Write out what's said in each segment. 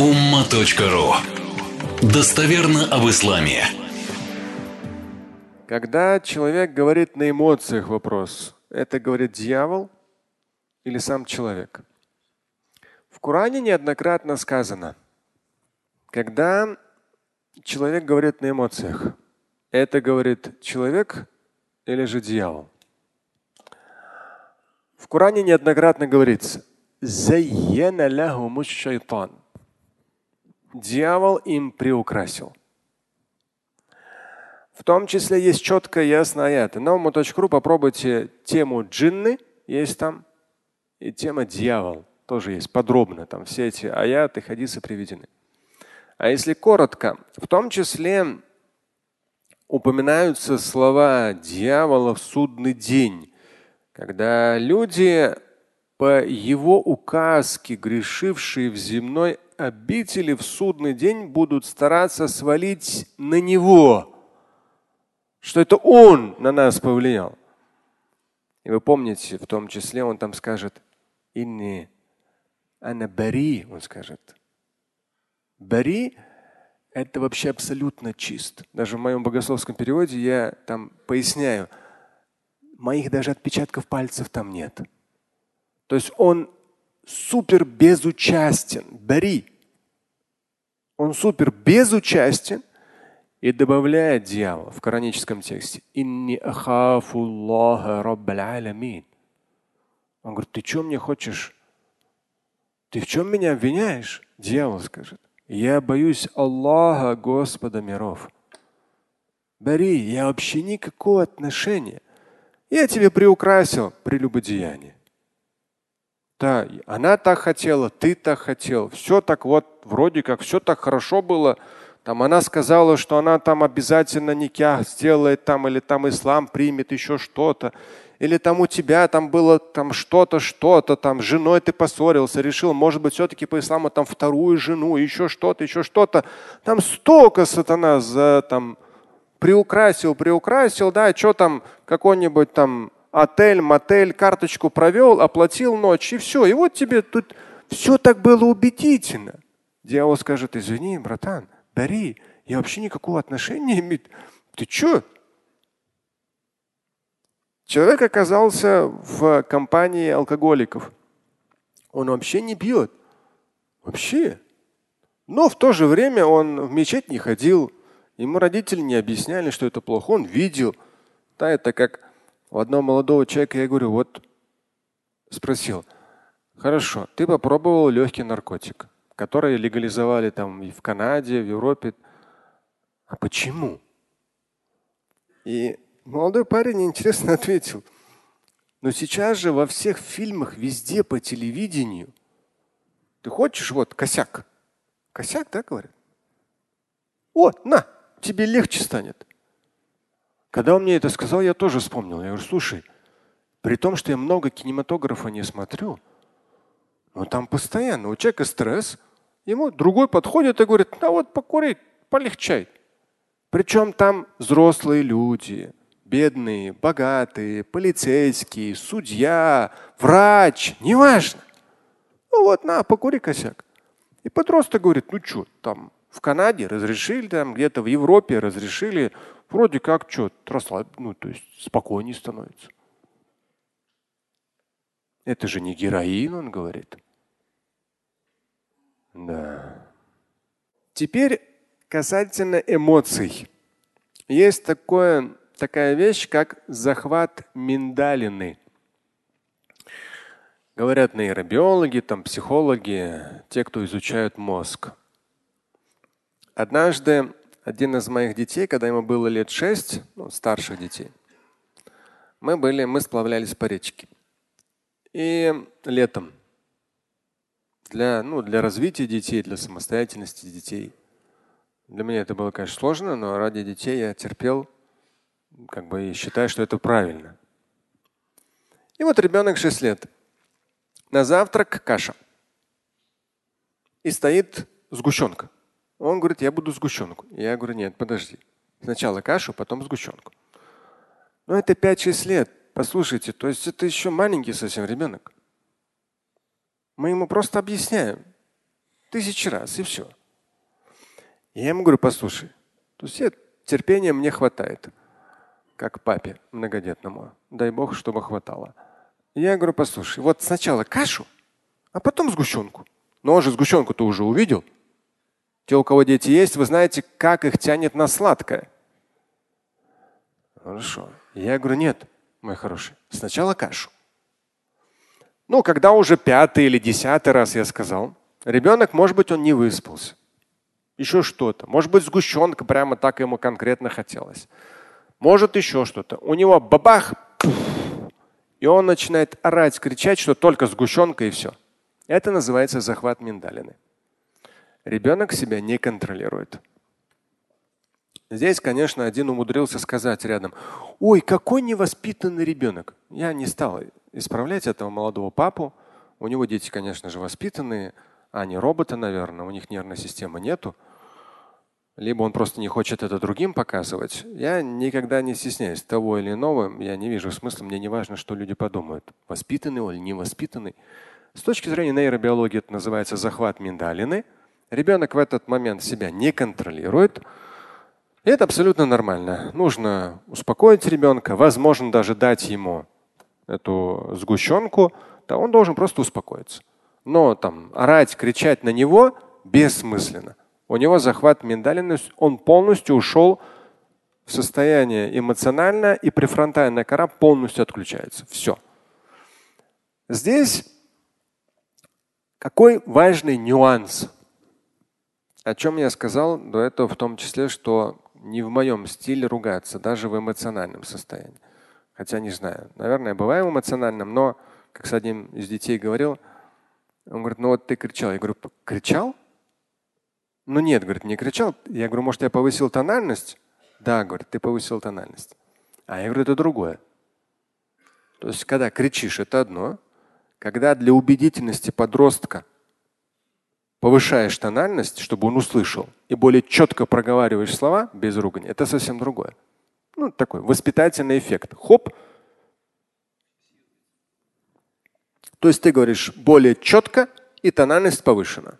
umma.ru Достоверно об исламе. Когда человек говорит на эмоциях вопрос, это говорит дьявол или сам человек? В Коране неоднократно сказано, когда человек говорит на эмоциях, это говорит человек или же дьявол? В Коране неоднократно говорится, Дьявол им приукрасил. В том числе есть четко ясно аяты. На уму.ру попробуйте тему джинны, есть там, и тема дьявол тоже есть подробно. Там все эти аяты, хадисы приведены. А если коротко, в том числе упоминаются слова дьявола в судный день, когда люди по его указке, грешившие в земной обители в судный день будут стараться свалить на него, что это он на нас повлиял. И вы помните, в том числе он там скажет, inni ана бари, он скажет. Бари – это вообще абсолютно чист. Даже в моем богословском переводе я там поясняю, моих даже отпечатков пальцев там нет. То есть он супер безучастен. Бери. Он супер безучастен и добавляет дьявол в кораническом тексте. Инни ахафуллаха раббаль Он говорит, ты что мне хочешь? Ты в чем меня обвиняешь? Дьявол скажет. Я боюсь Аллаха, Господа миров. Бери, я вообще никакого отношения. Я тебе приукрасил прелюбодеяние. Да, она так хотела, ты так хотел. Все так вот, вроде как, все так хорошо было. Там она сказала, что она там обязательно никях сделает там, или там ислам примет, еще что-то. Или там у тебя там было там что-то, что-то, там с женой ты поссорился, решил, может быть, все-таки по исламу там вторую жену, еще что-то, еще что-то. Там столько сатана за там приукрасил, приукрасил, да, что там какой-нибудь там отель, мотель, карточку провел, оплатил ночь и все. И вот тебе тут все так было убедительно. Дьявол скажет, извини, братан, бери, я вообще никакого отношения не имею. Ты что? Человек оказался в компании алкоголиков. Он вообще не пьет. Вообще. Но в то же время он в мечеть не ходил. Ему родители не объясняли, что это плохо. Он видел. Да, это как у одного молодого человека я говорю, вот спросил, хорошо, ты попробовал легкий наркотик, который легализовали там и в Канаде, в Европе. А почему? И молодой парень интересно ответил. Но сейчас же во всех фильмах, везде по телевидению, ты хочешь вот косяк? Косяк, да, говорят? Вот, на, тебе легче станет. Когда он мне это сказал, я тоже вспомнил. Я говорю, слушай, при том, что я много кинематографа не смотрю, но там постоянно у человека стресс, ему другой подходит и говорит, а вот покури, полегчай. Причем там взрослые люди, бедные, богатые, полицейские, судья, врач, неважно. Ну вот, на, покури косяк. И подросток говорит, ну что, там в Канаде разрешили, там где-то в Европе разрешили вроде как что, расслаб, ну, то есть спокойнее становится. Это же не героин, он говорит. Да. Теперь касательно эмоций. Есть такое, такая вещь, как захват миндалины. Говорят нейробиологи, там, психологи, те, кто изучают мозг. Однажды один из моих детей, когда ему было лет шесть, ну, старших детей, мы были, мы сплавлялись по речке. И летом для, ну, для развития детей, для самостоятельности детей. Для меня это было, конечно, сложно, но ради детей я терпел, как бы и считаю, что это правильно. И вот ребенок 6 лет. На завтрак каша. И стоит сгущенка. Он говорит, я буду сгущенку. Я говорю, нет, подожди. Сначала кашу, потом сгущенку. Но это 5-6 лет. Послушайте, то есть это еще маленький совсем ребенок. Мы ему просто объясняем. Тысячи раз, и все. Я ему говорю, послушай, то есть терпения мне хватает, как папе многодетному. Дай бог, чтобы хватало. Я говорю, послушай, вот сначала кашу, а потом сгущенку. Но он же сгущенку-то уже увидел. Те, у кого дети есть, вы знаете, как их тянет на сладкое. Хорошо. Я говорю, нет, мой хороший, сначала кашу. Ну, когда уже пятый или десятый раз я сказал, ребенок, может быть, он не выспался. Еще что-то. Может быть, сгущенка прямо так ему конкретно хотелось. Может, еще что-то. У него бабах, и он начинает орать, кричать, что только сгущенка и все. Это называется захват миндалины. Ребенок себя не контролирует. Здесь, конечно, один умудрился сказать рядом, ой, какой невоспитанный ребенок. Я не стал исправлять этого молодого папу. У него дети, конечно же, воспитанные, а не роботы, наверное. У них нервной системы нету. Либо он просто не хочет это другим показывать. Я никогда не стесняюсь того или иного. Я не вижу смысла. Мне не важно, что люди подумают. Воспитанный он или невоспитанный. С точки зрения нейробиологии это называется захват миндалины. Ребенок в этот момент себя не контролирует. И это абсолютно нормально. Нужно успокоить ребенка, возможно, даже дать ему эту сгущенку, то он должен просто успокоиться. Но там орать, кричать на него бессмысленно. У него захват миндалины, он полностью ушел в состояние эмоциональное, и префронтальная кора полностью отключается. Все. Здесь какой важный нюанс, о чем я сказал до этого в том числе, что не в моем стиле ругаться, даже в эмоциональном состоянии. Хотя не знаю, наверное, бываем эмоциональным, но, как с одним из детей говорил, он говорит, ну вот ты кричал. Я говорю, кричал? Ну нет, говорит, не кричал. Я говорю, может, я повысил тональность? Да, говорит, ты повысил тональность. А я говорю, это другое. То есть, когда кричишь, это одно. Когда для убедительности подростка повышаешь тональность, чтобы он услышал, и более четко проговариваешь слова без ругани, это совсем другое. Ну, такой воспитательный эффект. Хоп. То есть ты говоришь более четко и тональность повышена.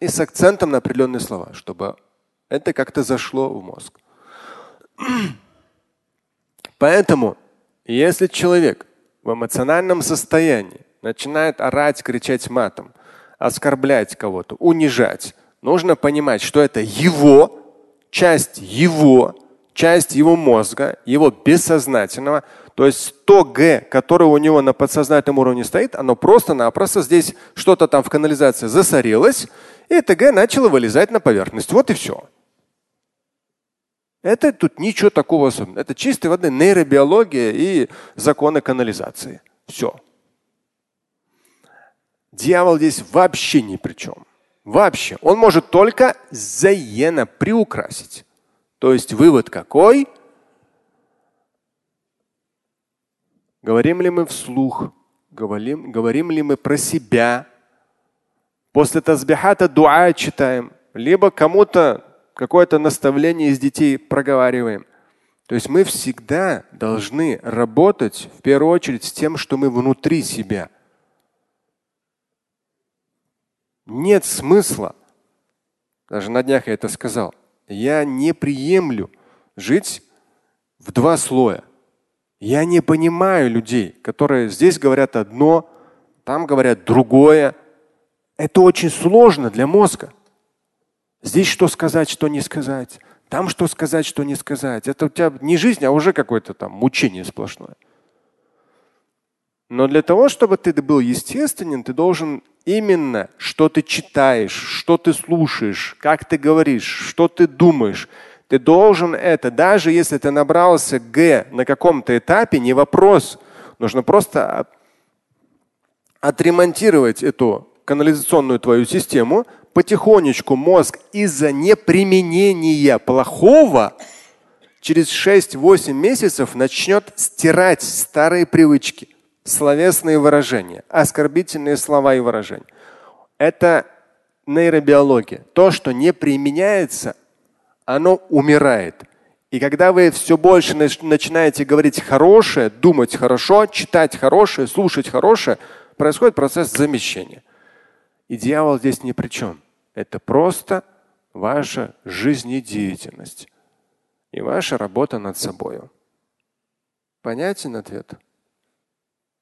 И с акцентом на определенные слова, чтобы это как-то зашло в мозг. Поэтому, если человек в эмоциональном состоянии начинает орать, кричать матом, оскорблять кого-то, унижать. Нужно понимать, что это его, часть его, часть его мозга, его бессознательного. То есть то Г, которое у него на подсознательном уровне стоит, оно просто-напросто здесь что-то там в канализации засорилось, и это Г начало вылезать на поверхность. Вот и все. Это тут ничего такого особенного. Это чистой воды нейробиология и законы канализации. Все. Дьявол здесь вообще ни при чем. Вообще. Он может только заена приукрасить. То есть вывод какой? Говорим ли мы вслух? Говорим, говорим ли мы про себя? После тазбихата дуа читаем. Либо кому-то какое-то наставление из детей проговариваем. То есть мы всегда должны работать в первую очередь с тем, что мы внутри себя – нет смысла, даже на днях я это сказал, я не приемлю жить в два слоя. Я не понимаю людей, которые здесь говорят одно, там говорят другое. Это очень сложно для мозга. Здесь что сказать, что не сказать. Там что сказать, что не сказать. Это у тебя не жизнь, а уже какое-то там мучение сплошное. Но для того, чтобы ты был естественен, ты должен именно, что ты читаешь, что ты слушаешь, как ты говоришь, что ты думаешь. Ты должен это, даже если ты набрался Г на каком-то этапе, не вопрос. Нужно просто отремонтировать эту канализационную твою систему, потихонечку мозг из-за неприменения плохого через 6-8 месяцев начнет стирать старые привычки словесные выражения, оскорбительные слова и выражения. Это нейробиология. То, что не применяется, оно умирает. И когда вы все больше начинаете говорить хорошее, думать хорошо, читать хорошее, слушать хорошее, происходит процесс замещения. И дьявол здесь ни при чем. Это просто ваша жизнедеятельность и ваша работа над собой. Понятен ответ?